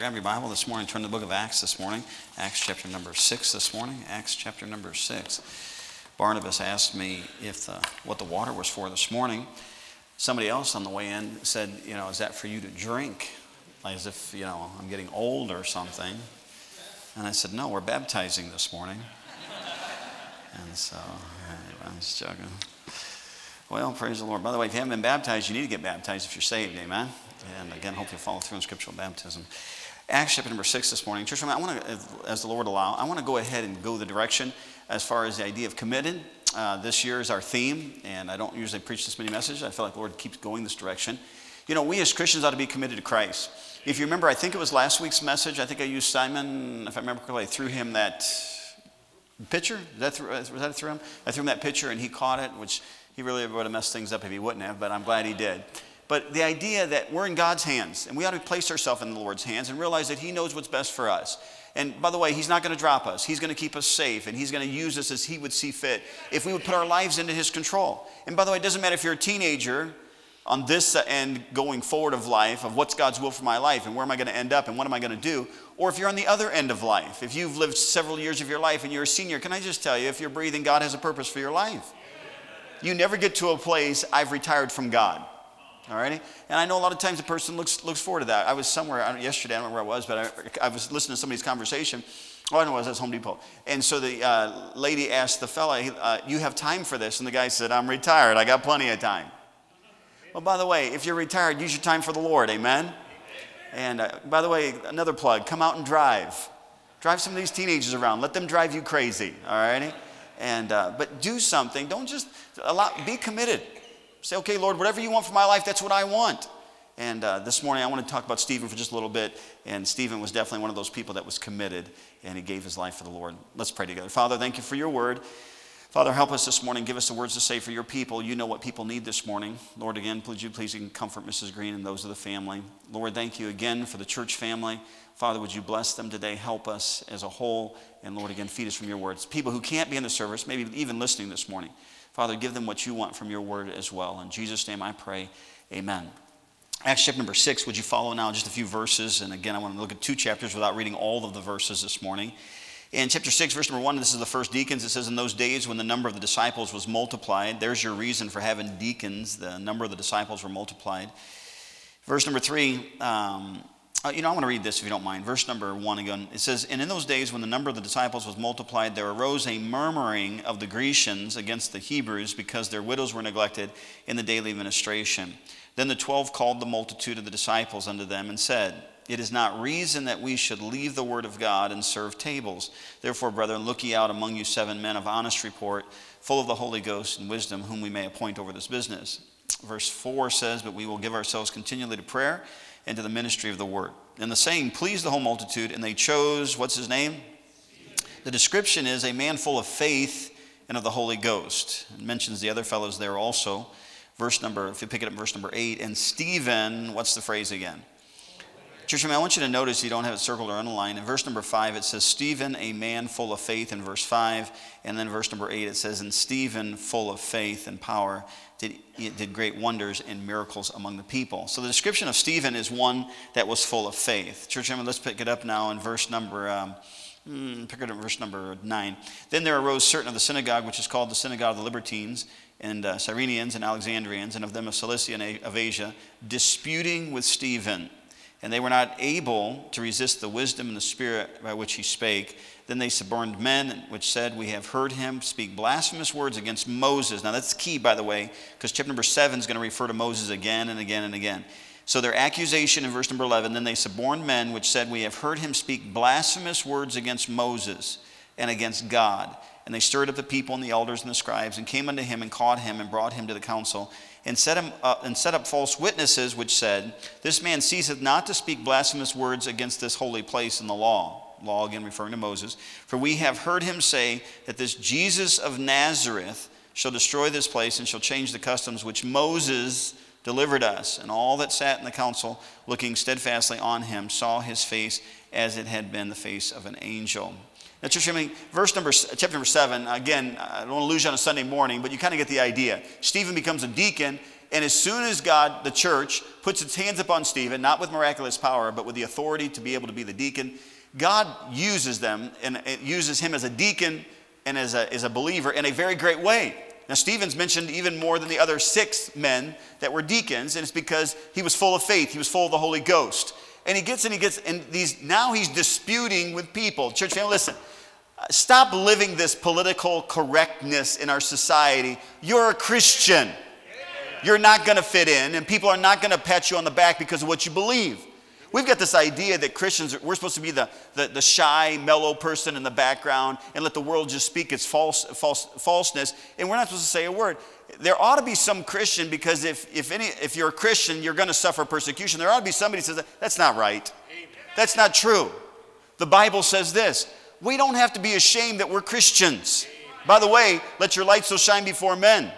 Grab your Bible this morning, turn to the book of Acts this morning. Acts chapter number 6 this morning. Acts chapter number 6. Barnabas asked me if the, what the water was for this morning. Somebody else on the way in said, You know, is that for you to drink? As if, you know, I'm getting old or something. And I said, No, we're baptizing this morning. and so, I was joking. Well, praise the Lord. By the way, if you haven't been baptized, you need to get baptized if you're saved. Amen. And again, hope you follow through in scriptural baptism. Acts chapter number six this morning. Church, I want to, as the Lord allow, I want to go ahead and go the direction as far as the idea of committed. Uh, this year is our theme, and I don't usually preach this many messages. I feel like the Lord keeps going this direction. You know, we as Christians ought to be committed to Christ. If you remember, I think it was last week's message. I think I used Simon, if I remember correctly, I threw him that pitcher. That was that through him? I threw him that pitcher, and he caught it, which he really would have messed things up if he wouldn't have, but I'm glad he did. But the idea that we're in God's hands and we ought to place ourselves in the Lord's hands and realize that He knows what's best for us. And by the way, He's not going to drop us. He's going to keep us safe and He's going to use us as He would see fit if we would put our lives into His control. And by the way, it doesn't matter if you're a teenager on this end going forward of life, of what's God's will for my life and where am I going to end up and what am I going to do, or if you're on the other end of life, if you've lived several years of your life and you're a senior, can I just tell you, if you're breathing, God has a purpose for your life. You never get to a place, I've retired from God. Alrighty? And I know a lot of times a person looks, looks forward to that. I was somewhere I yesterday, I don't remember where I was, but I, I was listening to somebody's conversation. Oh, I don't know it was at Home Depot. And so the uh, lady asked the fella, uh, You have time for this? And the guy said, I'm retired. I got plenty of time. Well, by the way, if you're retired, use your time for the Lord. Amen? And uh, by the way, another plug come out and drive. Drive some of these teenagers around. Let them drive you crazy. All righty? And, uh, but do something. Don't just allow, be committed. Say, okay, Lord, whatever you want for my life, that's what I want. And uh, this morning, I want to talk about Stephen for just a little bit. And Stephen was definitely one of those people that was committed and he gave his life for the Lord. Let's pray together. Father, thank you for your word. Father, help us this morning. Give us the words to say for your people. You know what people need this morning. Lord, again, please you please comfort Mrs. Green and those of the family. Lord, thank you again for the church family. Father, would you bless them today? Help us as a whole. And Lord, again, feed us from your words. People who can't be in the service, maybe even listening this morning. Father, give them what you want from your word as well. In Jesus' name I pray, amen. Acts chapter number six, would you follow now just a few verses? And again, I want to look at two chapters without reading all of the verses this morning. In chapter 6, verse number 1, this is the first deacons. It says, In those days when the number of the disciples was multiplied, there's your reason for having deacons. The number of the disciples were multiplied. Verse number 3, um, uh, you know, I want to read this if you don't mind. Verse number one again. It says, And in those days when the number of the disciples was multiplied, there arose a murmuring of the Grecians against the Hebrews because their widows were neglected in the daily administration. Then the twelve called the multitude of the disciples unto them and said, It is not reason that we should leave the word of God and serve tables. Therefore, brethren, look ye out among you seven men of honest report, full of the Holy Ghost and wisdom, whom we may appoint over this business. Verse 4 says, But we will give ourselves continually to prayer and to the ministry of the word. And the saying pleased the whole multitude, and they chose, what's his name? The description is a man full of faith and of the Holy Ghost. It mentions the other fellows there also. Verse number, if you pick it up, verse number eight. And Stephen, what's the phrase again? Church, I want you to notice you don't have it circled or underlined. In verse number five, it says, Stephen, a man full of faith, in verse five. And then verse number eight, it says, And Stephen, full of faith and power, did, did great wonders and miracles among the people. So the description of Stephen is one that was full of faith. Church, let's pick it up now in verse number. Um, hmm, pick it up verse number 9. Then there arose certain of the synagogue, which is called the synagogue of the Libertines, and uh, Cyrenians and Alexandrians, and of them of Cilicia and of Asia, disputing with Stephen and they were not able to resist the wisdom and the spirit by which he spake. Then they suborned men, which said, We have heard him speak blasphemous words against Moses. Now that's key, by the way, because chapter number seven is going to refer to Moses again and again and again. So their accusation in verse number 11, then they suborned men, which said, We have heard him speak blasphemous words against Moses and against God. And they stirred up the people and the elders and the scribes, and came unto him and caught him and brought him to the council and set, him up, and set up false witnesses, which said, This man ceaseth not to speak blasphemous words against this holy place in the law. Law, again referring to Moses. For we have heard him say that this Jesus of Nazareth shall destroy this place and shall change the customs which Moses delivered us. And all that sat in the council, looking steadfastly on him, saw his face as it had been the face of an angel. Now, church, mean, verse number, chapter number seven, again, I don't want to lose you on a Sunday morning, but you kind of get the idea. Stephen becomes a deacon, And as soon as God, the church, puts its hands upon Stephen, not with miraculous power, but with the authority to be able to be the deacon, God uses them and uses him as a deacon and as a, as a believer in a very great way. Now, Stephen's mentioned even more than the other six men that were deacons, and it's because he was full of faith, he was full of the Holy Ghost. And he gets and he gets, and these now he's disputing with people. Church family, listen. Stop living this political correctness in our society. You're a Christian. You're not going to fit in, and people are not going to pat you on the back because of what you believe. We've got this idea that Christians, we're supposed to be the, the, the, shy, mellow person in the background and let the world just speak its false, false, falseness, and we're not supposed to say a word. There ought to be some Christian because if, if, any, if you're a Christian, you're going to suffer persecution. There ought to be somebody who says, That's not right. That's not true. The Bible says this we don't have to be ashamed that we're Christians. By the way, let your light so shine before men.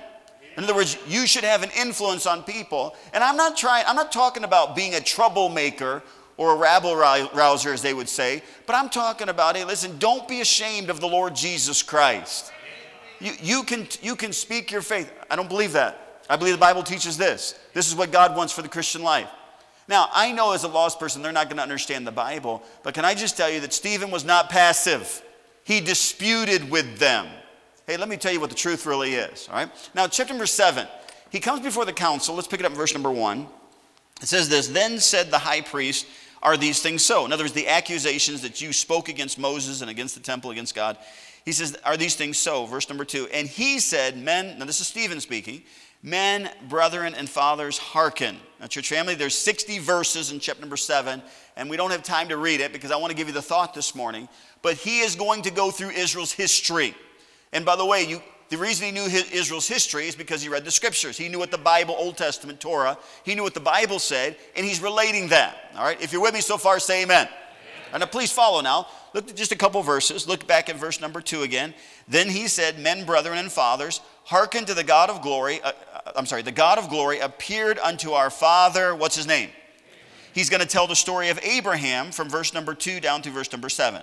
In other words, you should have an influence on people. And I'm not trying, I'm not talking about being a troublemaker or a rabble rouser, as they would say, but I'm talking about, hey, listen, don't be ashamed of the Lord Jesus Christ. You, you, can, you can speak your faith. I don't believe that. I believe the Bible teaches this. This is what God wants for the Christian life. Now, I know as a lost person, they're not going to understand the Bible, but can I just tell you that Stephen was not passive? He disputed with them. Hey, let me tell you what the truth really is, all right? Now, chapter number seven, he comes before the council. Let's pick it up in verse number one. It says this Then said the high priest, Are these things so? In other words, the accusations that you spoke against Moses and against the temple, against God. He says, Are these things so? Verse number two. And he said, Men, now this is Stephen speaking. Men, brethren, and fathers, hearken. Now, church family, there's 60 verses in chapter number 7, and we don't have time to read it because I want to give you the thought this morning. But he is going to go through Israel's history. And by the way, you, the reason he knew his, Israel's history is because he read the scriptures. He knew what the Bible, Old Testament, Torah, he knew what the Bible said, and he's relating that. All right? If you're with me so far, say amen. amen. And now please follow now. Look at just a couple verses. Look back at verse number 2 again. Then he said, Men, brethren, and fathers, hearken to the God of glory. Uh, Uh, I'm sorry, the God of glory appeared unto our father. What's his name? He's going to tell the story of Abraham from verse number 2 down to verse number 7.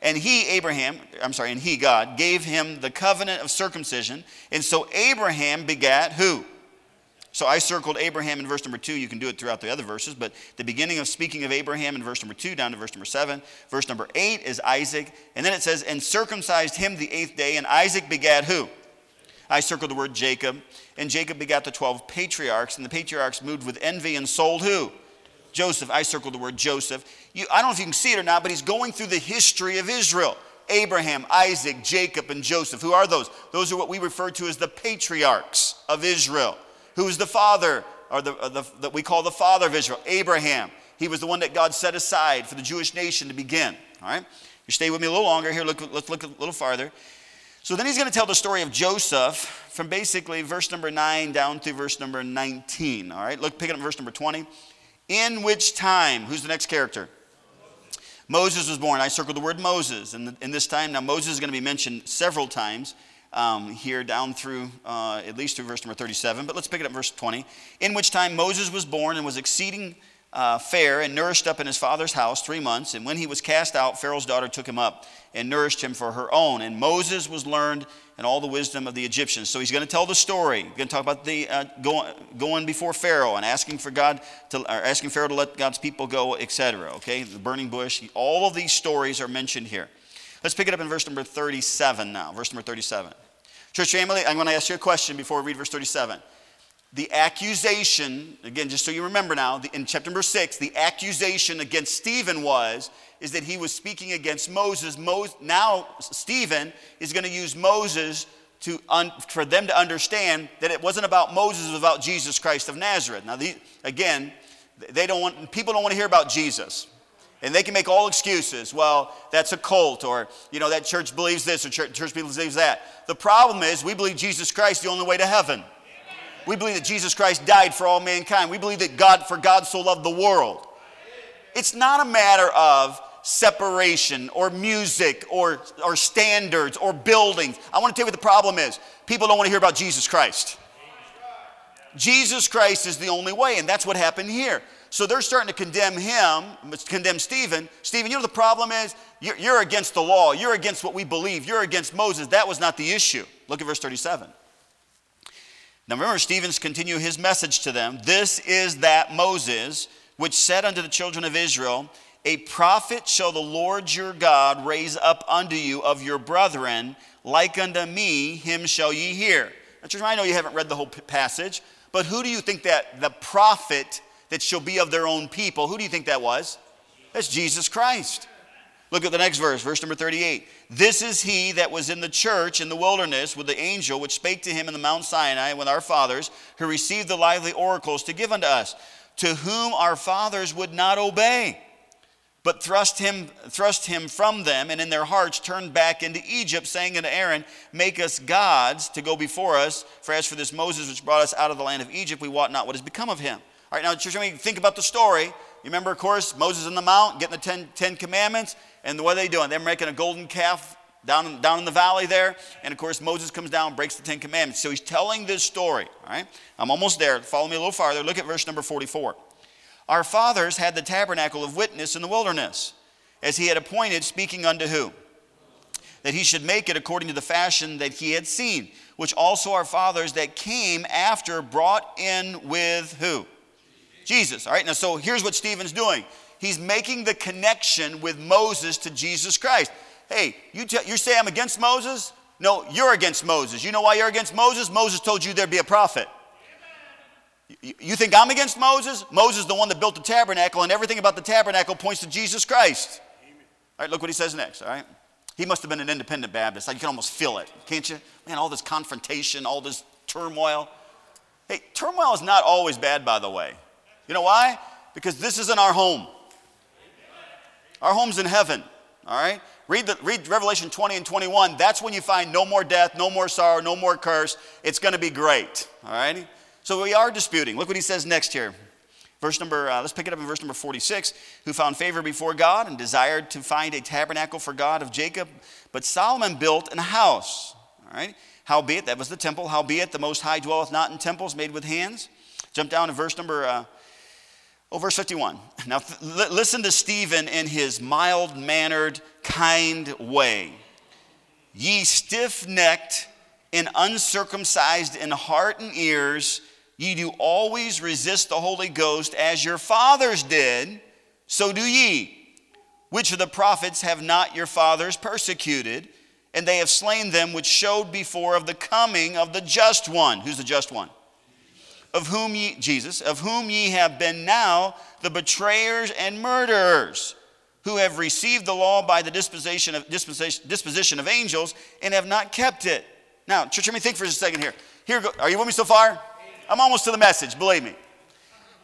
And he, Abraham, I'm sorry, and he, God, gave him the covenant of circumcision. And so Abraham begat who? So I circled Abraham in verse number two. You can do it throughout the other verses, but the beginning of speaking of Abraham in verse number two down to verse number seven. Verse number eight is Isaac. And then it says, and circumcised him the eighth day. And Isaac begat who? I circled the word Jacob. And Jacob begat the 12 patriarchs. And the patriarchs moved with envy and sold who? Joseph. I circled the word Joseph. You, I don't know if you can see it or not, but he's going through the history of Israel. Abraham, Isaac, Jacob, and Joseph. Who are those? Those are what we refer to as the patriarchs of Israel. Who's the father, or the, the, that we call the father of Israel? Abraham. He was the one that God set aside for the Jewish nation to begin. All right? You stay with me a little longer here. Look, let's look a little farther. So then he's going to tell the story of Joseph from basically verse number 9 down to verse number 19. All right? Look, pick it up verse number 20. In which time, who's the next character? Moses was born. I circled the word Moses. And in this time, now Moses is going to be mentioned several times um, here down through uh, at least through verse number 37, but let's pick it up verse 20. In which time Moses was born and was exceeding uh, fair and nourished up in his father's house three months. And when he was cast out, Pharaoh's daughter took him up and nourished him for her own. And Moses was learned in all the wisdom of the Egyptians. So he's going to tell the story. Going to talk about the uh, going, going before Pharaoh and asking for God to, or asking Pharaoh to let God's people go, etc. Okay, the burning bush. All of these stories are mentioned here. Let's pick it up in verse number 37 now. Verse number 37. Church family, I'm going to ask you a question before we read verse 37. The accusation, again, just so you remember now, in chapter number 6, the accusation against Stephen was is that he was speaking against Moses. Moses now Stephen is going to use Moses to un, for them to understand that it wasn't about Moses, it was about Jesus Christ of Nazareth. Now, the, again, they don't want people don't want to hear about Jesus. And they can make all excuses. Well, that's a cult, or, you know, that church believes this, or church, church believes that. The problem is, we believe Jesus Christ is the only way to heaven. We believe that Jesus Christ died for all mankind. We believe that God, for God so loved the world. It's not a matter of separation or music or, or standards or buildings. I want to tell you what the problem is. People don't want to hear about Jesus Christ. Jesus Christ is the only way, and that's what happened here. So they're starting to condemn him, condemn Stephen. Stephen, you know the problem is? You're, you're against the law. You're against what we believe. You're against Moses. That was not the issue. Look at verse 37. Now remember, Stephen's continue his message to them. This is that Moses, which said unto the children of Israel, A prophet shall the Lord your God raise up unto you of your brethren, like unto me, him shall ye hear. Now, I know you haven't read the whole passage, but who do you think that the prophet that shall be of their own people, who do you think that was? That's Jesus Christ. Look at the next verse, verse number 38. This is he that was in the church in the wilderness with the angel which spake to him in the Mount Sinai with our fathers, who received the lively oracles to give unto us, to whom our fathers would not obey, but thrust him, thrust him from them, and in their hearts turned back into Egypt, saying unto Aaron, Make us gods to go before us. For as for this Moses which brought us out of the land of Egypt, we wot not what has become of him. All right, now, church, let me think about the story. You remember, of course, Moses on the mount, getting the ten, ten Commandments. And what are they doing? They're making a golden calf down, down in the valley there. And of course, Moses comes down, breaks the Ten Commandments. So he's telling this story. All right? I'm almost there. Follow me a little farther. Look at verse number 44. Our fathers had the tabernacle of witness in the wilderness, as he had appointed, speaking unto who? That he should make it according to the fashion that he had seen, which also our fathers that came after brought in with who? Jesus. All right, now so here's what Stephen's doing he's making the connection with Moses to Jesus Christ. Hey, you, t- you say I'm against Moses? No, you're against Moses. You know why you're against Moses? Moses told you there'd be a prophet. You, think I'm against Moses? Moses is the one that built the tabernacle, and everything about the tabernacle points to Jesus Christ. All right, look what he says next, all right? He must have been an independent Baptist. Like you can almost feel it, can't you? Man, all this confrontation, all this turmoil. Hey, turmoil is not always bad, by the way. You know why? Because this isn't our home. Our home's in heaven, all right? Read, the, read Revelation 20 and 21. That's when you find no more death, no more sorrow, no more curse. It's going to be great, all right? So we are disputing. Look what he says next here. Verse number, uh, let's pick it up in verse number 46. Who found favor before God and desired to find a tabernacle for God of Jacob. But Solomon built an house, all right? Howbeit, that was the temple. Howbeit, the Most High dwelleth not in temples made with hands. Jump down to verse number uh, Oh, verse 51. Now, listen to Stephen in his mild mannered, kind way. Ye stiff necked and uncircumcised in heart and ears, ye do always resist the Holy Ghost as your fathers did, so do ye. Which of the prophets have not your fathers persecuted? And they have slain them which showed before of the coming of the just one. Who's the just one? Of whom ye, Jesus, of whom ye have been now the betrayers and murderers, who have received the law by the disposition of, disposition, disposition of angels and have not kept it. Now, church, let me think for just a second here. Here, are you with me so far? I'm almost to the message, believe me.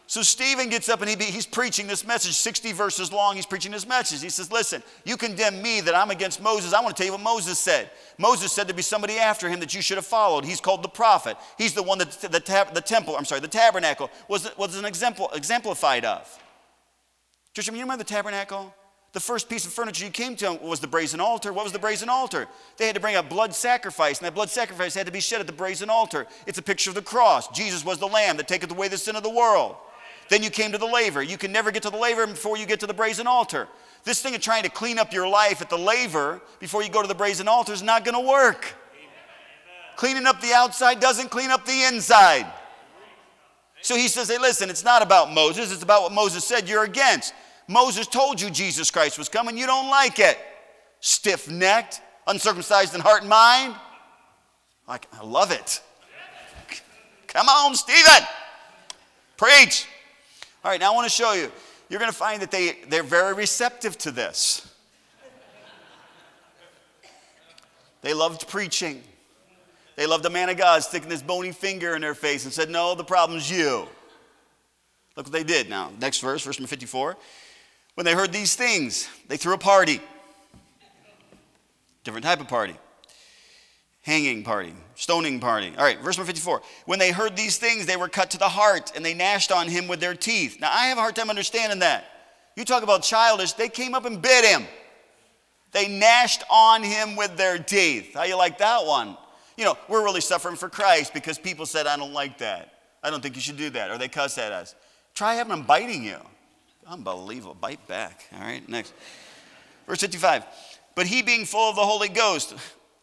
So Stephen gets up and he, he's preaching this message, 60 verses long. He's preaching this message. He says, Listen, you condemn me that I'm against Moses. I want to tell you what Moses said. Moses said there'd be somebody after him that you should have followed. He's called the prophet. He's the one that the, tab, the temple, I'm sorry, the tabernacle was, was an example, exemplified of. Church, I mean, you remember the tabernacle? The first piece of furniture you came to was the brazen altar. What was the brazen altar? They had to bring a blood sacrifice, and that blood sacrifice had to be shed at the brazen altar. It's a picture of the cross. Jesus was the lamb that taketh away the sin of the world. Then you came to the laver. You can never get to the laver before you get to the brazen altar. This thing of trying to clean up your life at the laver before you go to the brazen altar is not going to work. Cleaning up the outside doesn't clean up the inside. So he says, hey, listen, it's not about Moses, it's about what Moses said you're against. Moses told you Jesus Christ was coming, you don't like it. Stiff necked, uncircumcised in heart and mind. Like, I love it. Come on, Stephen. Preach. All right, now I want to show you. You're going to find that they, they're very receptive to this. They loved preaching. They loved a man of God sticking his bony finger in their face and said, No, the problem's you. Look what they did now. Next verse, verse number 54. When they heard these things, they threw a party. Different type of party hanging party, stoning party. All right, verse number 54. When they heard these things, they were cut to the heart and they gnashed on him with their teeth. Now, I have a hard time understanding that. You talk about childish, they came up and bit him. They gnashed on him with their teeth. How you like that one? You know, we're really suffering for Christ because people said, I don't like that. I don't think you should do that. Or they cuss at us. Try having them biting you. Unbelievable. Bite back. All right, next. Verse 55. But he being full of the Holy Ghost,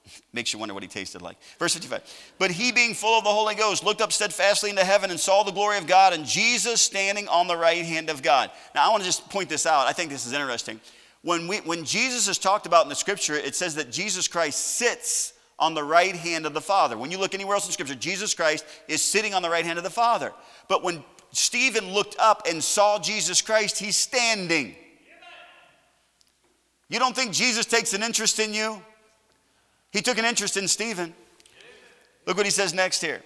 Makes you wonder what he tasted like. Verse 55. But he, being full of the Holy Ghost, looked up steadfastly into heaven and saw the glory of God and Jesus standing on the right hand of God. Now, I want to just point this out. I think this is interesting. When, we, when Jesus is talked about in the scripture, it says that Jesus Christ sits on the right hand of the Father. When you look anywhere else in scripture, Jesus Christ is sitting on the right hand of the Father. But when Stephen looked up and saw Jesus Christ, he's standing. You don't think Jesus takes an interest in you? He took an interest in Stephen. Look what he says next here.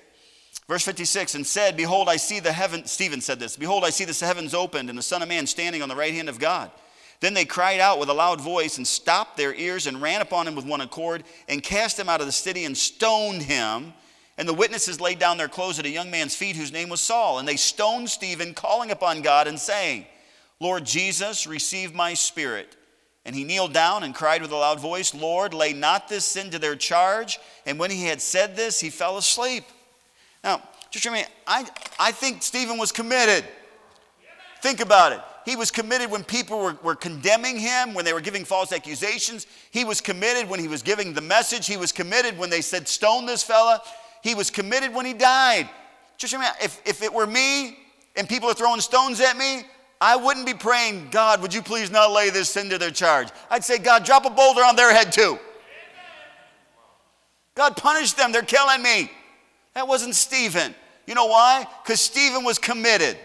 Verse 56 and said, Behold, I see the heaven, Stephen said this, Behold, I see the heavens opened and the Son of Man standing on the right hand of God. Then they cried out with a loud voice and stopped their ears and ran upon him with one accord and cast him out of the city and stoned him. And the witnesses laid down their clothes at a young man's feet whose name was Saul. And they stoned Stephen, calling upon God and saying, Lord Jesus, receive my spirit. And he kneeled down and cried with a loud voice, Lord, lay not this sin to their charge. And when he had said this, he fell asleep. Now, just remember, I, I think Stephen was committed. Think about it. He was committed when people were, were condemning him, when they were giving false accusations. He was committed when he was giving the message. He was committed when they said, Stone this fella. He was committed when he died. Just remember, if, if it were me and people are throwing stones at me, I wouldn't be praying, God, would you please not lay this sin to their charge? I'd say, God, drop a boulder on their head too. God, punish them. They're killing me. That wasn't Stephen. You know why? Because Stephen was committed.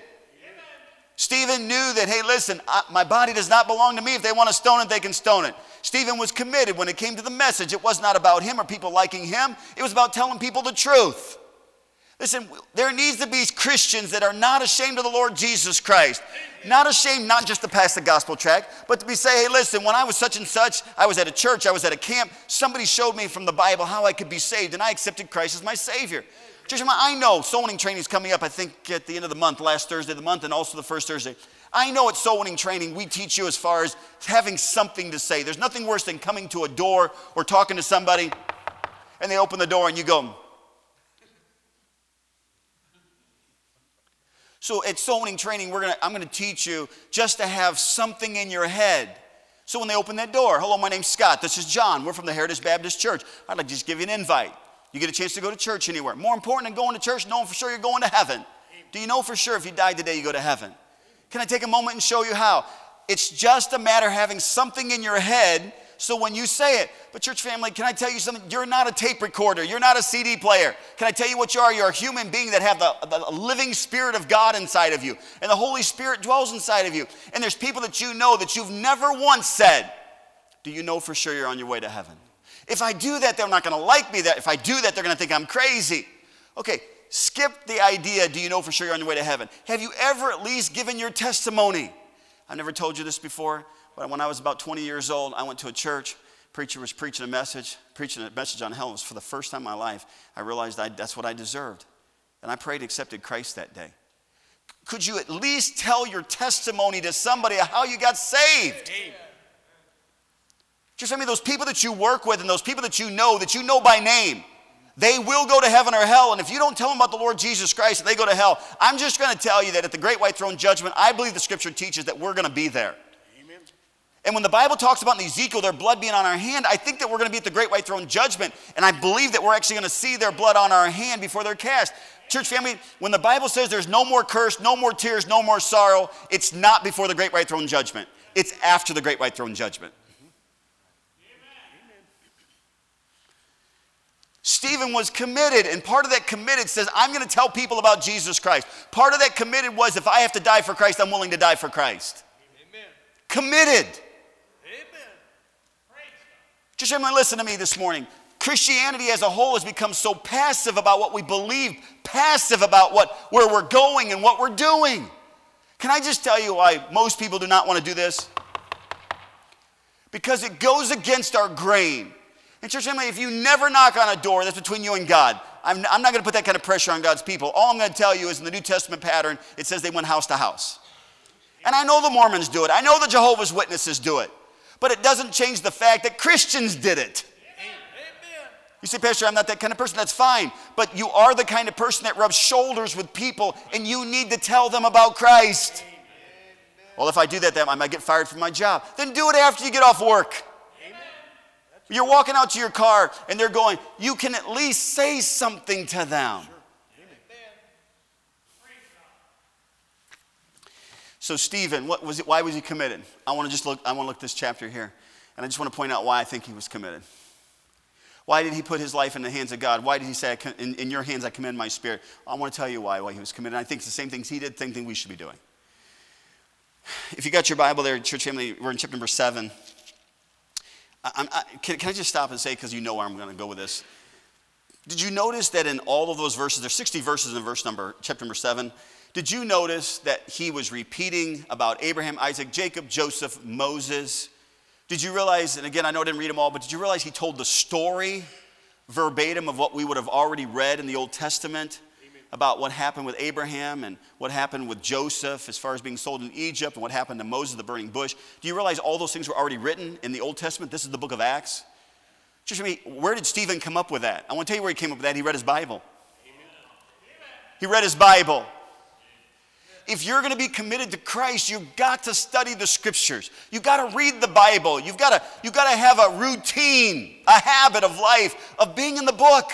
Stephen knew that, hey, listen, I, my body does not belong to me. If they want to stone it, they can stone it. Stephen was committed when it came to the message. It was not about him or people liking him, it was about telling people the truth. Listen, there needs to be Christians that are not ashamed of the Lord Jesus Christ. Not ashamed, not just to pass the gospel tract, but to be say, hey, listen, when I was such and such, I was at a church, I was at a camp, somebody showed me from the Bible how I could be saved, and I accepted Christ as my Savior. Church, I know soul winning training is coming up, I think, at the end of the month, last Thursday of the month, and also the first Thursday. I know at soul winning training, we teach you as far as having something to say. There's nothing worse than coming to a door or talking to somebody, and they open the door, and you go, So at soul winning training, we're gonna, I'm going to teach you just to have something in your head. So when they open that door, hello, my name's Scott. This is John. We're from the Heritage Baptist Church. I'd like to just give you an invite. You get a chance to go to church anywhere. More important than going to church, knowing for sure you're going to heaven. Do you know for sure if you die today, you go to heaven? Can I take a moment and show you how? It's just a matter of having something in your head so when you say it, but church family, can I tell you something? You're not a tape recorder. You're not a CD player. Can I tell you what you are? You're a human being that have the, the living spirit of God inside of you. And the Holy Spirit dwells inside of you. And there's people that you know that you've never once said, do you know for sure you're on your way to heaven? If I do that, they're not going to like me. That if I do that, they're going to think I'm crazy. Okay, skip the idea, do you know for sure you're on your way to heaven? Have you ever at least given your testimony? I've never told you this before. But when I was about 20 years old, I went to a church. Preacher was preaching a message, preaching a message on hell. It was for the first time in my life. I realized I, that's what I deserved. And I prayed, accepted Christ that day. Could you at least tell your testimony to somebody how you got saved? Amen. Just I mean, those people that you work with and those people that you know, that you know by name, they will go to heaven or hell. And if you don't tell them about the Lord Jesus Christ and they go to hell, I'm just going to tell you that at the great white throne judgment, I believe the scripture teaches that we're going to be there. And when the Bible talks about in Ezekiel their blood being on our hand, I think that we're going to be at the great white throne judgment. And I believe that we're actually going to see their blood on our hand before they're cast. Church family, when the Bible says there's no more curse, no more tears, no more sorrow, it's not before the great white throne judgment. It's after the great white throne judgment. Stephen was committed, and part of that committed says, I'm going to tell people about Jesus Christ. Part of that committed was, if I have to die for Christ, I'm willing to die for Christ. Amen. Committed. Just everyone listen to me this morning. Christianity as a whole has become so passive about what we believe, passive about what, where we're going and what we're doing. Can I just tell you why most people do not want to do this? Because it goes against our grain. And church family, if you never knock on a door, that's between you and God. I'm, I'm not going to put that kind of pressure on God's people. All I'm going to tell you is in the New Testament pattern, it says they went house to house. And I know the Mormons do it. I know the Jehovah's Witnesses do it but it doesn't change the fact that Christians did it. You say, Pastor, I'm not that kind of person. That's fine. But you are the kind of person that rubs shoulders with people and you need to tell them about Christ. Well, if I do that, then I might get fired from my job. Then do it after you get off work. You're walking out to your car and they're going, you can at least say something to them. So Stephen, what was it, why was he committed? I want to just look, I want to look this chapter here. And I just want to point out why I think he was committed. Why did he put his life in the hands of God? Why did he say, in, in your hands I commend my spirit? I want to tell you why, why he was committed. I think it's the same things he did, same thing we should be doing. If you got your Bible there, church family, we're in chapter number seven. I, I, can, can I just stop and say, because you know where I'm going to go with this. Did you notice that in all of those verses, there's 60 verses in verse number, chapter number seven. Did you notice that he was repeating about Abraham, Isaac, Jacob, Joseph, Moses? Did you realize, and again, I know I didn't read them all, but did you realize he told the story verbatim of what we would have already read in the Old Testament? about what happened with Abraham and what happened with Joseph as far as being sold in Egypt and what happened to Moses, the burning bush. Do you realize all those things were already written in the Old Testament? This is the book of Acts. Just me, where did Stephen come up with that? I want to tell you where he came up with that. He read his Bible. He read his Bible. If you're going to be committed to Christ, you've got to study the scriptures. You've got to read the Bible. You've got to, you've got to have a routine, a habit of life of being in the book.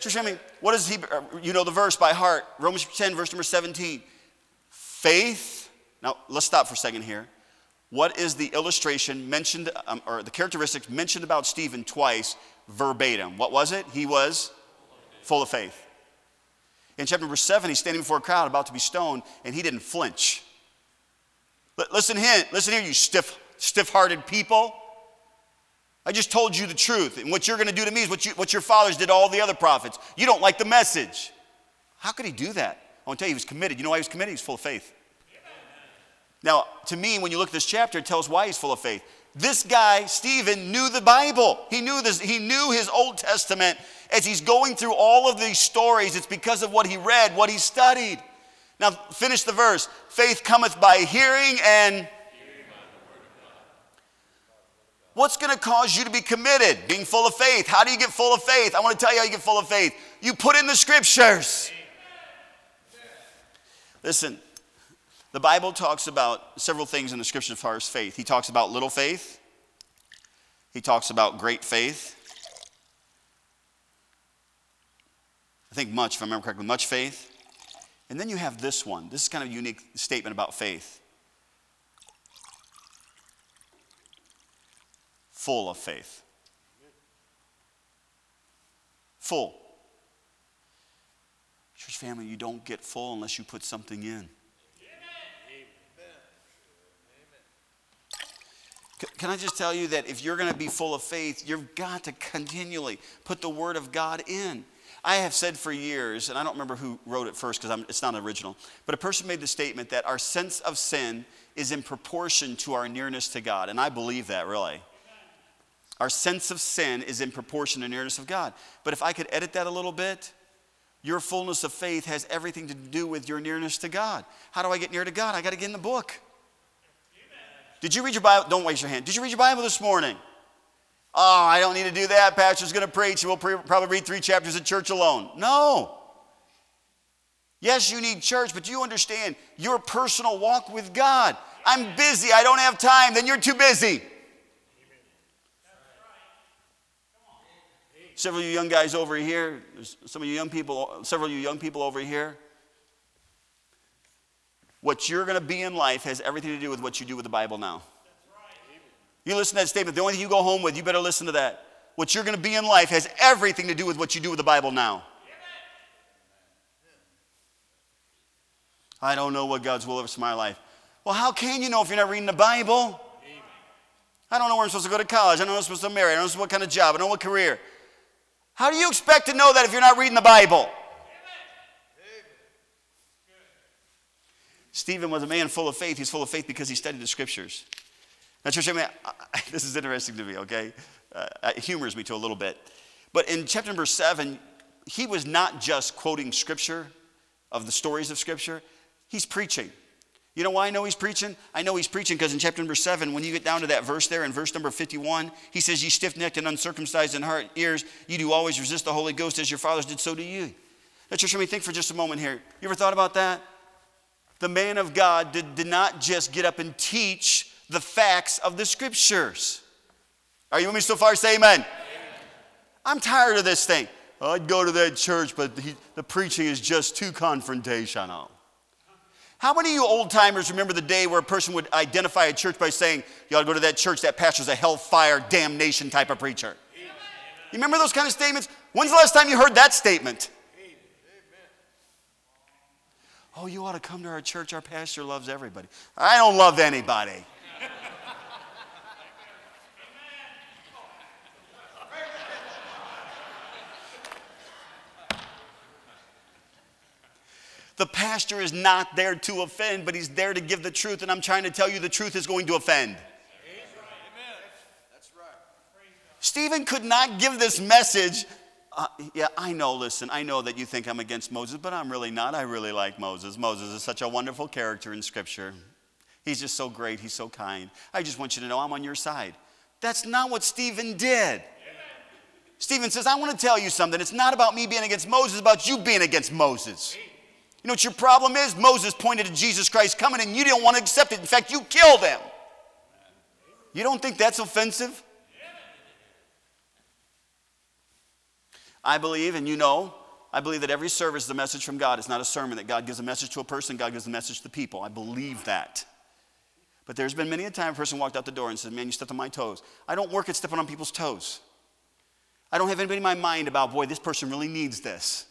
Church, I mean, what is he? Uh, you know the verse by heart. Romans 10, verse number 17. Faith. Now, let's stop for a second here. What is the illustration mentioned, um, or the characteristics mentioned about Stephen twice verbatim? What was it? He was full of faith. In chapter number seven, he's standing before a crowd about to be stoned, and he didn't flinch. Listen here, listen here, you stiff, stiff-hearted people. I just told you the truth. And what you're going to do to me is what, you, what your fathers did to all the other prophets. You don't like the message. How could he do that? I want to tell you, he was committed. You know why he was committed? He's full of faith. Now, to me, when you look at this chapter, it tells why he's full of faith. This guy, Stephen, knew the Bible. He knew this, he knew his Old Testament. As he's going through all of these stories, it's because of what he read, what he studied. Now, finish the verse. Faith cometh by hearing and What's going to cause you to be committed? Being full of faith. How do you get full of faith? I want to tell you how you get full of faith. You put in the scriptures. Listen, the Bible talks about several things in the scriptures as far as faith. He talks about little faith, he talks about great faith. I think much, if I remember correctly, much faith. And then you have this one. This is kind of a unique statement about faith. full of faith. Full. Church family, you don't get full unless you put something in. Can I just tell you that if you're going to be full of faith, you've got to continually put the Word of God in. I have said for years, and I don't remember who wrote it first because it's not original, but a person made the statement that our sense of sin is in proportion to our nearness to God. And I believe that, really. Our sense of sin is in proportion to nearness of God. But if I could edit that a little bit, your fullness of faith has everything to do with your nearness to God. How do I get near to God? I got to get in the book. Did you read your Bible? Don't waste your hand. Did you read your Bible this morning? Oh, I don't need to do that. Pastor's going to preach. We'll probably read three chapters of church alone. No. Yes, you need church, but do you understand your personal walk with God. I'm busy. I don't have time. Then you're too busy. Several of you young guys over here, some of you young people, several of you young people over here. What you're going to be in life has everything to do with what you do with the Bible now. You listen to that statement, the only thing you go home with, you better listen to that. What you're going to be in life has everything to do with what you do with the Bible now. I don't know what God's will is for my life. Well, how can you know if you're not reading the Bible? I don't know where I'm supposed to go to college. I don't know I'm supposed to marry. I don't know what kind of job. I don't know what career. How do you expect to know that if you're not reading the Bible? Stephen was a man full of faith. He's full of faith because he studied the scriptures. Now, church, I mean, I, this is interesting to me, okay? Uh, it humors me to a little bit. But in chapter number seven, he was not just quoting scripture of the stories of scripture, he's preaching. You know why I know he's preaching? I know he's preaching because in chapter number seven, when you get down to that verse there in verse number 51, he says, Ye stiff necked and uncircumcised in heart, ears, you do always resist the Holy Ghost as your fathers did, so do you. Now, church, let me think for just a moment here. You ever thought about that? The man of God did, did not just get up and teach the facts of the scriptures. Are you with me so far? Say amen. amen. I'm tired of this thing. I'd go to that church, but the, the preaching is just too confrontational. How many of you old timers remember the day where a person would identify a church by saying, You ought to go to that church, that pastor's a hellfire, damnation type of preacher? You remember those kind of statements? When's the last time you heard that statement? Oh, you ought to come to our church. Our pastor loves everybody. I don't love anybody. The pastor is not there to offend, but he's there to give the truth. And I'm trying to tell you the truth is going to offend. Stephen could not give this message. Uh, yeah, I know, listen, I know that you think I'm against Moses, but I'm really not. I really like Moses. Moses is such a wonderful character in Scripture. He's just so great. He's so kind. I just want you to know I'm on your side. That's not what Stephen did. Stephen says, I want to tell you something. It's not about me being against Moses, it's about you being against Moses. You know what your problem is? Moses pointed to Jesus Christ coming and you didn't want to accept it. In fact, you killed him. You don't think that's offensive? I believe, and you know, I believe that every service is a message from God. It's not a sermon that God gives a message to a person, God gives a message to the people. I believe that. But there's been many a time a person walked out the door and said, Man, you stepped on my toes. I don't work at stepping on people's toes. I don't have anybody in my mind about, boy, this person really needs this.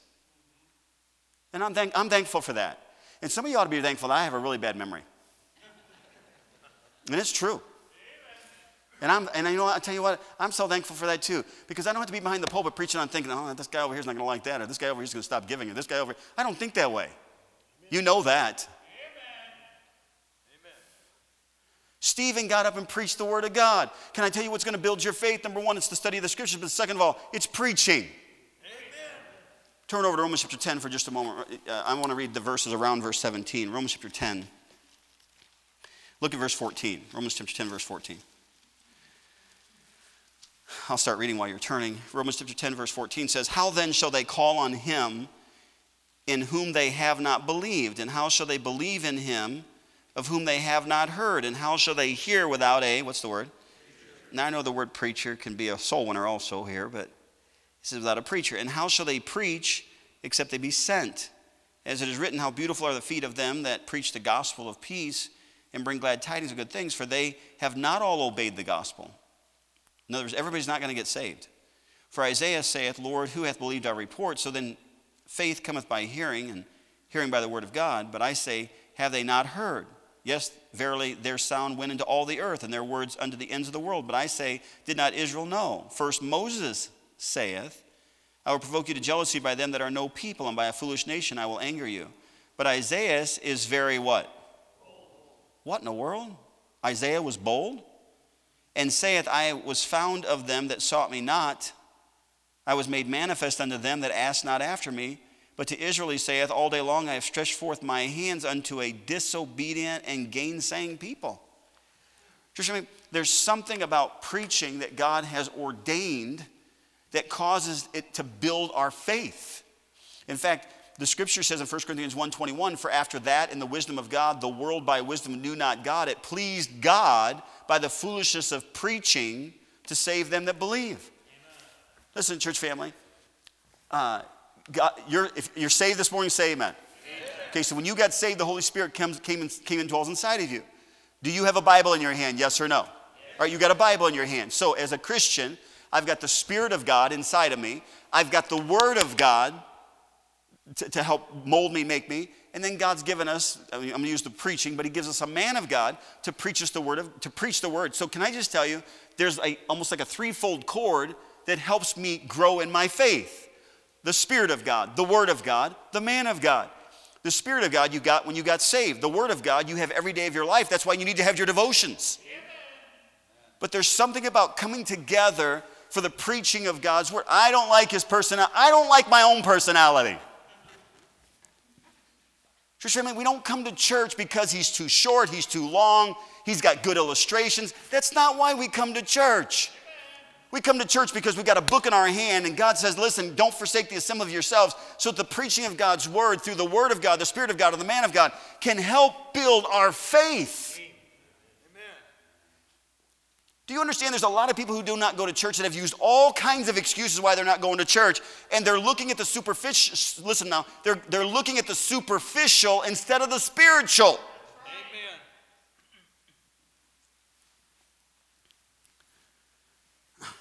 And I'm, thank, I'm thankful for that. And some of you ought to be thankful that I have a really bad memory. And it's true. And I'm and you know I tell you what, I'm so thankful for that too. Because I don't have to be behind the pulpit preaching on thinking, oh, this guy over here is not gonna like that, or this guy over here is gonna stop giving, or this guy over here. I don't think that way. You know that. Amen. Amen. Stephen got up and preached the word of God. Can I tell you what's going to build your faith? Number one, it's the study of the scriptures, but second of all, it's preaching. Amen. Turn over to Romans chapter 10 for just a moment. Uh, I want to read the verses around verse 17. Romans chapter 10. Look at verse 14. Romans chapter 10, verse 14. I'll start reading while you're turning. Romans chapter 10, verse 14 says, How then shall they call on him in whom they have not believed? And how shall they believe in him of whom they have not heard? And how shall they hear without a, what's the word? Now I know the word preacher can be a soul winner also here, but he says, without a preacher. And how shall they preach except they be sent? As it is written, how beautiful are the feet of them that preach the gospel of peace and bring glad tidings of good things, for they have not all obeyed the gospel. In other words, everybody's not going to get saved. For Isaiah saith, Lord, who hath believed our report? So then faith cometh by hearing, and hearing by the word of God. But I say, have they not heard? Yes, verily, their sound went into all the earth, and their words unto the ends of the world. But I say, did not Israel know? First Moses saith, I will provoke you to jealousy by them that are no people, and by a foolish nation I will anger you. But Isaiah is very what? What in the world? Isaiah was bold? And saith, I was found of them that sought me not. I was made manifest unto them that asked not after me. But to Israel he saith, All day long I have stretched forth my hands unto a disobedient and gainsaying people. Just, I mean, there's something about preaching that God has ordained that causes it to build our faith. In fact, the scripture says in 1 Corinthians 1:21, for after that in the wisdom of God the world by wisdom knew not God, it pleased God by the foolishness of preaching to save them that believe. Amen. Listen, church family, uh, God, you're, if you're saved this morning, say amen. amen. Okay, so when you got saved, the Holy Spirit comes, came, and, came and dwells inside of you. Do you have a Bible in your hand? Yes or no? Yes. All right, you got a Bible in your hand. So as a Christian, I've got the Spirit of God inside of me. I've got the Word of God to, to help mold me, make me. And then God's given us, I am going to use the preaching, but He gives us a man of God to preach us the Word of, to preach the Word. So can I just tell you, there's a, almost like a threefold cord that helps me grow in my faith. The Spirit of God, the Word of God, the man of God. The Spirit of God you got when you got saved. The Word of God you have every day of your life. That's why you need to have your devotions. But there's something about coming together for the preaching of God's word. I don't like his personality. I don't like my own personality. Church family, we don't come to church because he's too short, he's too long, he's got good illustrations. That's not why we come to church. We come to church because we got a book in our hand, and God says, Listen, don't forsake the assembly of yourselves, so the preaching of God's word through the word of God, the Spirit of God, and the man of God can help build our faith. Do you understand there's a lot of people who do not go to church that have used all kinds of excuses why they're not going to church, and they're looking at the superficial, listen now, they're, they're looking at the superficial instead of the spiritual. Amen.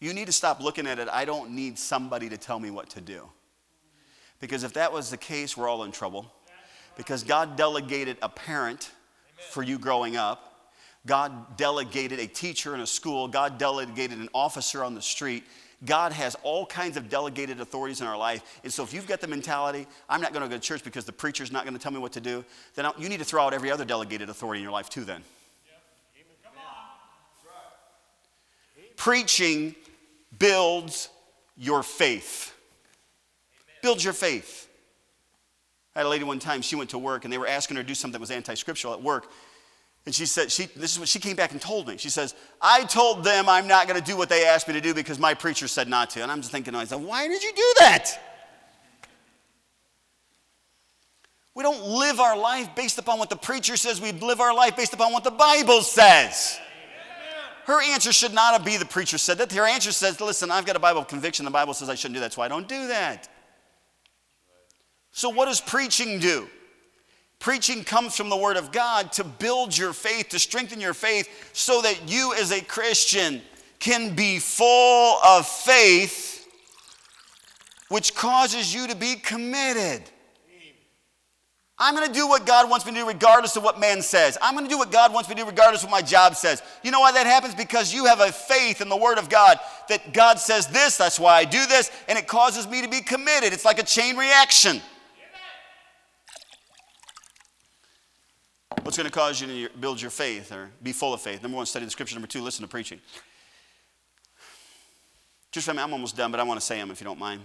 You need to stop looking at it. I don't need somebody to tell me what to do. Because if that was the case, we're all in trouble. Because God delegated a parent for you growing up God delegated a teacher in a school, God delegated an officer on the street. God has all kinds of delegated authorities in our life. And so if you've got the mentality, I'm not going to go to church because the preacher's not going to tell me what to do, then you need to throw out every other delegated authority in your life too, then. Preaching builds your faith. Builds your faith. I had a lady one time, she went to work and they were asking her to do something that was anti scriptural at work. And she said, she, this is what she came back and told me. She says, I told them I'm not going to do what they asked me to do because my preacher said not to. And I'm just thinking why did you do that? We don't live our life based upon what the preacher says. We live our life based upon what the Bible says. Her answer should not be the preacher said that. Her answer says, listen, I've got a Bible conviction. The Bible says I shouldn't do that, so I don't do that. So, what does preaching do? Preaching comes from the Word of God to build your faith, to strengthen your faith, so that you as a Christian can be full of faith, which causes you to be committed. I'm going to do what God wants me to do regardless of what man says. I'm going to do what God wants me to do regardless of what my job says. You know why that happens? Because you have a faith in the Word of God that God says this, that's why I do this, and it causes me to be committed. It's like a chain reaction. What's going to cause you to build your faith or be full of faith? Number one, study the scripture. Number two, listen to preaching. Just I'm almost done, but I want to say them if you don't mind.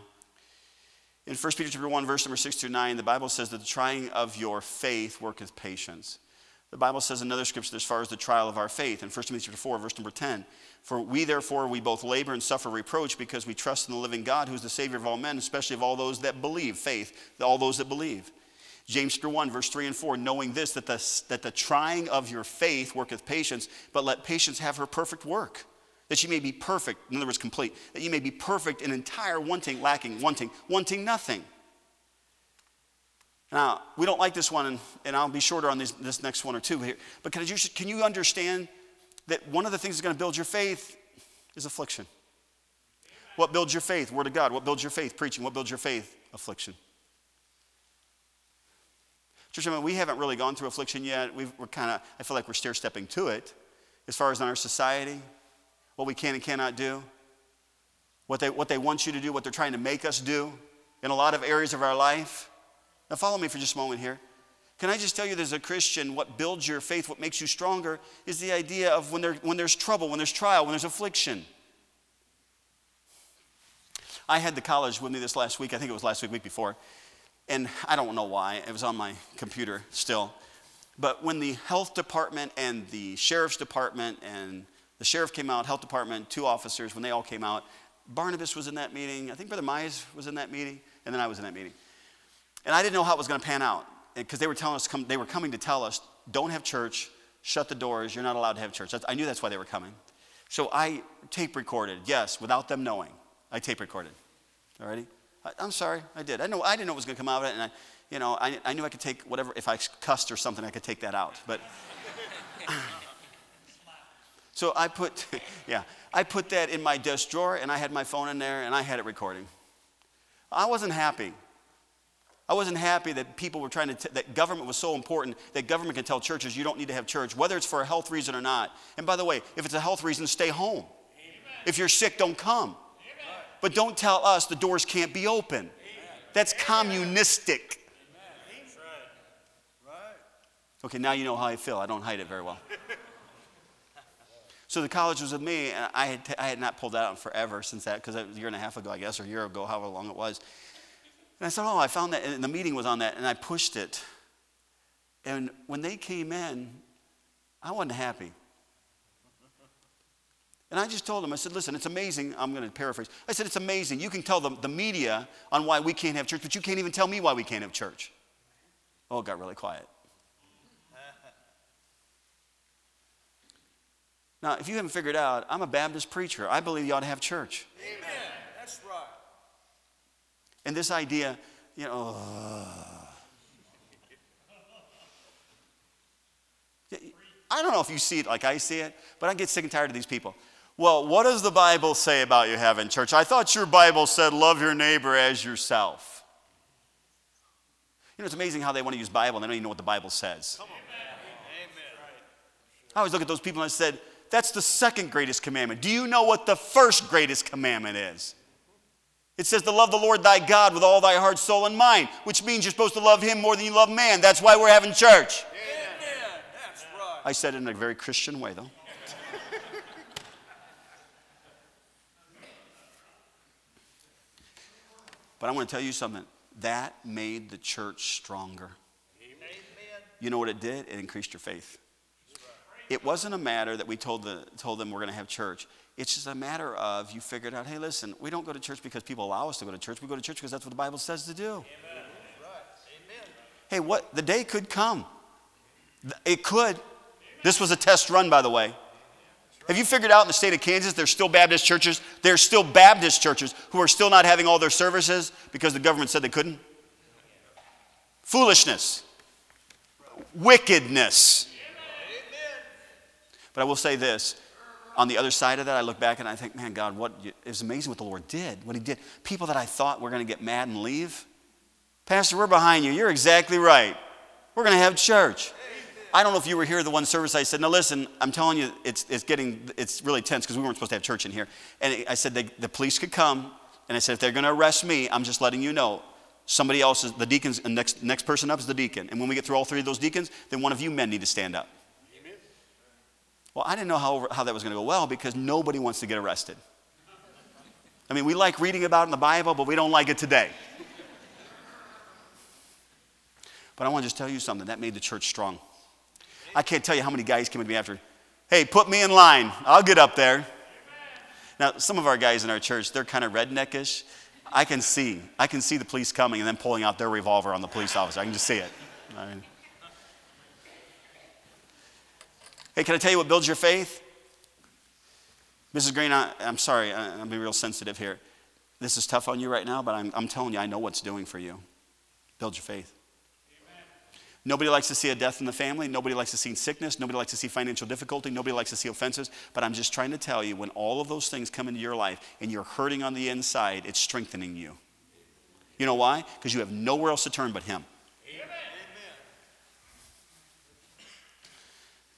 In 1 Peter chapter 1, verse number 6 through 9, the Bible says that the trying of your faith worketh patience. The Bible says another scripture as far as the trial of our faith in 1 Timothy chapter 4, verse number 10. For we therefore we both labor and suffer reproach because we trust in the living God, who is the Savior of all men, especially of all those that believe, faith, all those that believe. James 1, verse 3 and 4, knowing this, that the, that the trying of your faith worketh patience, but let patience have her perfect work, that you may be perfect, in other words, complete, that you may be perfect and entire, wanting, lacking, wanting, wanting nothing. Now, we don't like this one, and, and I'll be shorter on this, this next one or two here, but can you, can you understand that one of the things that's going to build your faith is affliction? What builds your faith? Word of God. What builds your faith? Preaching. What builds your faith? Affliction. Church, I mean, we haven't really gone through affliction yet. we are kind of, I feel like we're stair stepping to it as far as in our society, what we can and cannot do, what they, what they want you to do, what they're trying to make us do in a lot of areas of our life. Now, follow me for just a moment here. Can I just tell you, as a Christian, what builds your faith, what makes you stronger, is the idea of when, there, when there's trouble, when there's trial, when there's affliction. I had the college with me this last week. I think it was last week, week before. And I don't know why, it was on my computer still. But when the health department and the sheriff's department and the sheriff came out, health department, two officers, when they all came out, Barnabas was in that meeting. I think Brother Mize was in that meeting, and then I was in that meeting. And I didn't know how it was going to pan out because they were telling us, they were coming to tell us, don't have church, shut the doors, you're not allowed to have church. I knew that's why they were coming. So I tape recorded, yes, without them knowing. I tape recorded. Alrighty? I, am sorry, I did. I know I didn't know what was going to come out of it, and I, you know, I, I knew I could take whatever. If I cussed or something, I could take that out. But so I put, yeah, I put that in my desk drawer, and I had my phone in there, and I had it recording. I wasn't happy. I wasn't happy that people were trying to, t- that government was so important that government can tell churches you don't need to have church, whether it's for a health reason or not. And by the way, if it's a health reason, stay home. Amen. If you're sick, don't come. But don't tell us the doors can't be open. That's communistic. Okay, now you know how I feel. I don't hide it very well. So the college was with me, and I had, t- I had not pulled that out forever since that, because a year and a half ago, I guess, or a year ago, however long it was. And I said, Oh, I found that, and the meeting was on that, and I pushed it. And when they came in, I wasn't happy. And I just told him, I said, listen, it's amazing. I'm going to paraphrase. I said, it's amazing. You can tell the, the media on why we can't have church, but you can't even tell me why we can't have church. Oh, it got really quiet. Now, if you haven't figured out, I'm a Baptist preacher. I believe you ought to have church. Amen. That's right. And this idea, you know, uh, I don't know if you see it like I see it, but I get sick and tired of these people. Well, what does the Bible say about you having church? I thought your Bible said love your neighbor as yourself. You know, it's amazing how they want to use Bible and they don't even know what the Bible says. Come. Amen. I always look at those people and I said, that's the second greatest commandment. Do you know what the first greatest commandment is? It says to love the Lord thy God with all thy heart, soul, and mind, which means you're supposed to love him more than you love man. That's why we're having church. Amen. That's right. I said it in a very Christian way, though. But I want to tell you something. That made the church stronger. Amen. You know what it did? It increased your faith. It wasn't a matter that we told, the, told them we're going to have church. It's just a matter of you figured out, hey, listen, we don't go to church because people allow us to go to church. We go to church because that's what the Bible says to do. Amen. Hey, what the day could come. It could. This was a test run, by the way. Have you figured out in the state of Kansas there's still Baptist churches? There's still Baptist churches who are still not having all their services because the government said they couldn't? Foolishness. Wickedness. But I will say this. On the other side of that, I look back and I think, man, God, what is amazing what the Lord did. What He did. People that I thought were going to get mad and leave. Pastor, we're behind you. You're exactly right. We're going to have church. I don't know if you were here the one service. I said, now listen. I'm telling you, it's, it's getting it's really tense because we weren't supposed to have church in here." And I said, they, "The police could come." And I said, "If they're going to arrest me, I'm just letting you know. Somebody else is the deacons. And next next person up is the deacon. And when we get through all three of those deacons, then one of you men need to stand up." Amen. Well, I didn't know how, how that was going to go well because nobody wants to get arrested. I mean, we like reading about it in the Bible, but we don't like it today. But I want to just tell you something that made the church strong. I can't tell you how many guys came to me after, hey, put me in line. I'll get up there. Now, some of our guys in our church, they're kind of redneckish. I can see, I can see the police coming and then pulling out their revolver on the police officer. I can just see it. I mean, hey, can I tell you what builds your faith? Mrs. Green, I, am sorry, I, I'm being real sensitive here. This is tough on you right now, but I'm, I'm telling you, I know what's doing for you. Build your faith. Nobody likes to see a death in the family. Nobody likes to see sickness. Nobody likes to see financial difficulty. Nobody likes to see offenses. But I'm just trying to tell you when all of those things come into your life and you're hurting on the inside, it's strengthening you. You know why? Because you have nowhere else to turn but Him. Amen.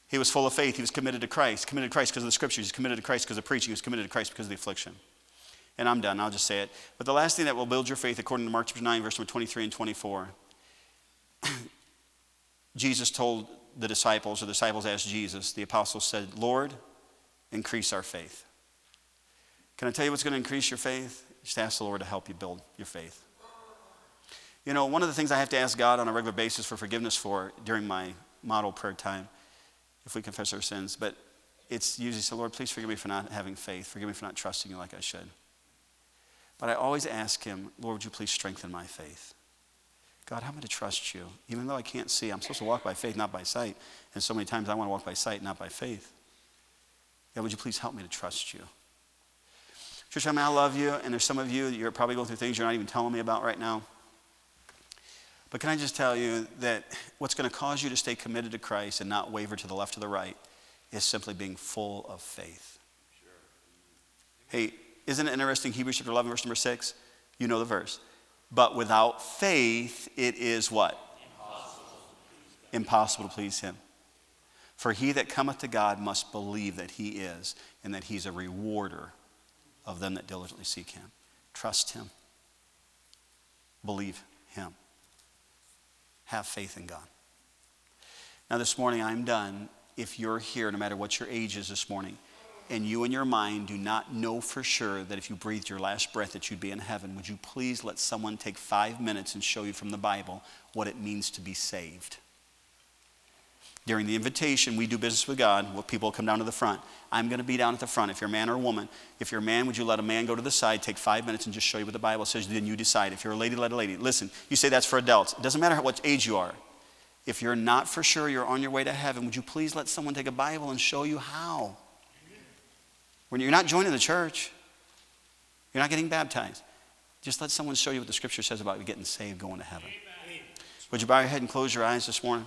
He was full of faith. He was committed to Christ. Committed to Christ because of the scriptures. He's committed to Christ because of preaching. He was committed to Christ because of the affliction. And I'm done. I'll just say it. But the last thing that will build your faith, according to Mark chapter 9, verse number 23 and 24, Jesus told the disciples, or the disciples asked Jesus, the apostles said, Lord, increase our faith. Can I tell you what's going to increase your faith? Just ask the Lord to help you build your faith. You know, one of the things I have to ask God on a regular basis for forgiveness for during my model prayer time, if we confess our sins, but it's usually say, Lord, please forgive me for not having faith. Forgive me for not trusting you like I should. But I always ask Him, Lord, would you please strengthen my faith? God, I'm going to trust you. Even though I can't see, I'm supposed to walk by faith, not by sight. And so many times I want to walk by sight, not by faith. God, would you please help me to trust you? Church, I mean, I love you, and there's some of you, that you're probably going through things you're not even telling me about right now. But can I just tell you that what's going to cause you to stay committed to Christ and not waver to the left or the right is simply being full of faith. Sure. Hey, isn't it interesting? Hebrews chapter 11, verse number 6? You know the verse. But without faith, it is what? Impossible. Impossible to please him. For he that cometh to God must believe that he is, and that he's a rewarder of them that diligently seek him. Trust him. Believe him. Have faith in God. Now, this morning, I'm done. If you're here, no matter what your age is this morning, and you in your mind do not know for sure that if you breathed your last breath that you'd be in heaven, would you please let someone take five minutes and show you from the Bible what it means to be saved? During the invitation, we do business with God. Well, people come down to the front. I'm going to be down at the front. If you're a man or a woman, if you're a man, would you let a man go to the side, take five minutes, and just show you what the Bible says? Then you decide. If you're a lady, let a lady. Listen, you say that's for adults. It doesn't matter what age you are. If you're not for sure you're on your way to heaven, would you please let someone take a Bible and show you how? When you're not joining the church, you're not getting baptized. Just let someone show you what the scripture says about getting saved, going to heaven. Would you bow your head and close your eyes this morning?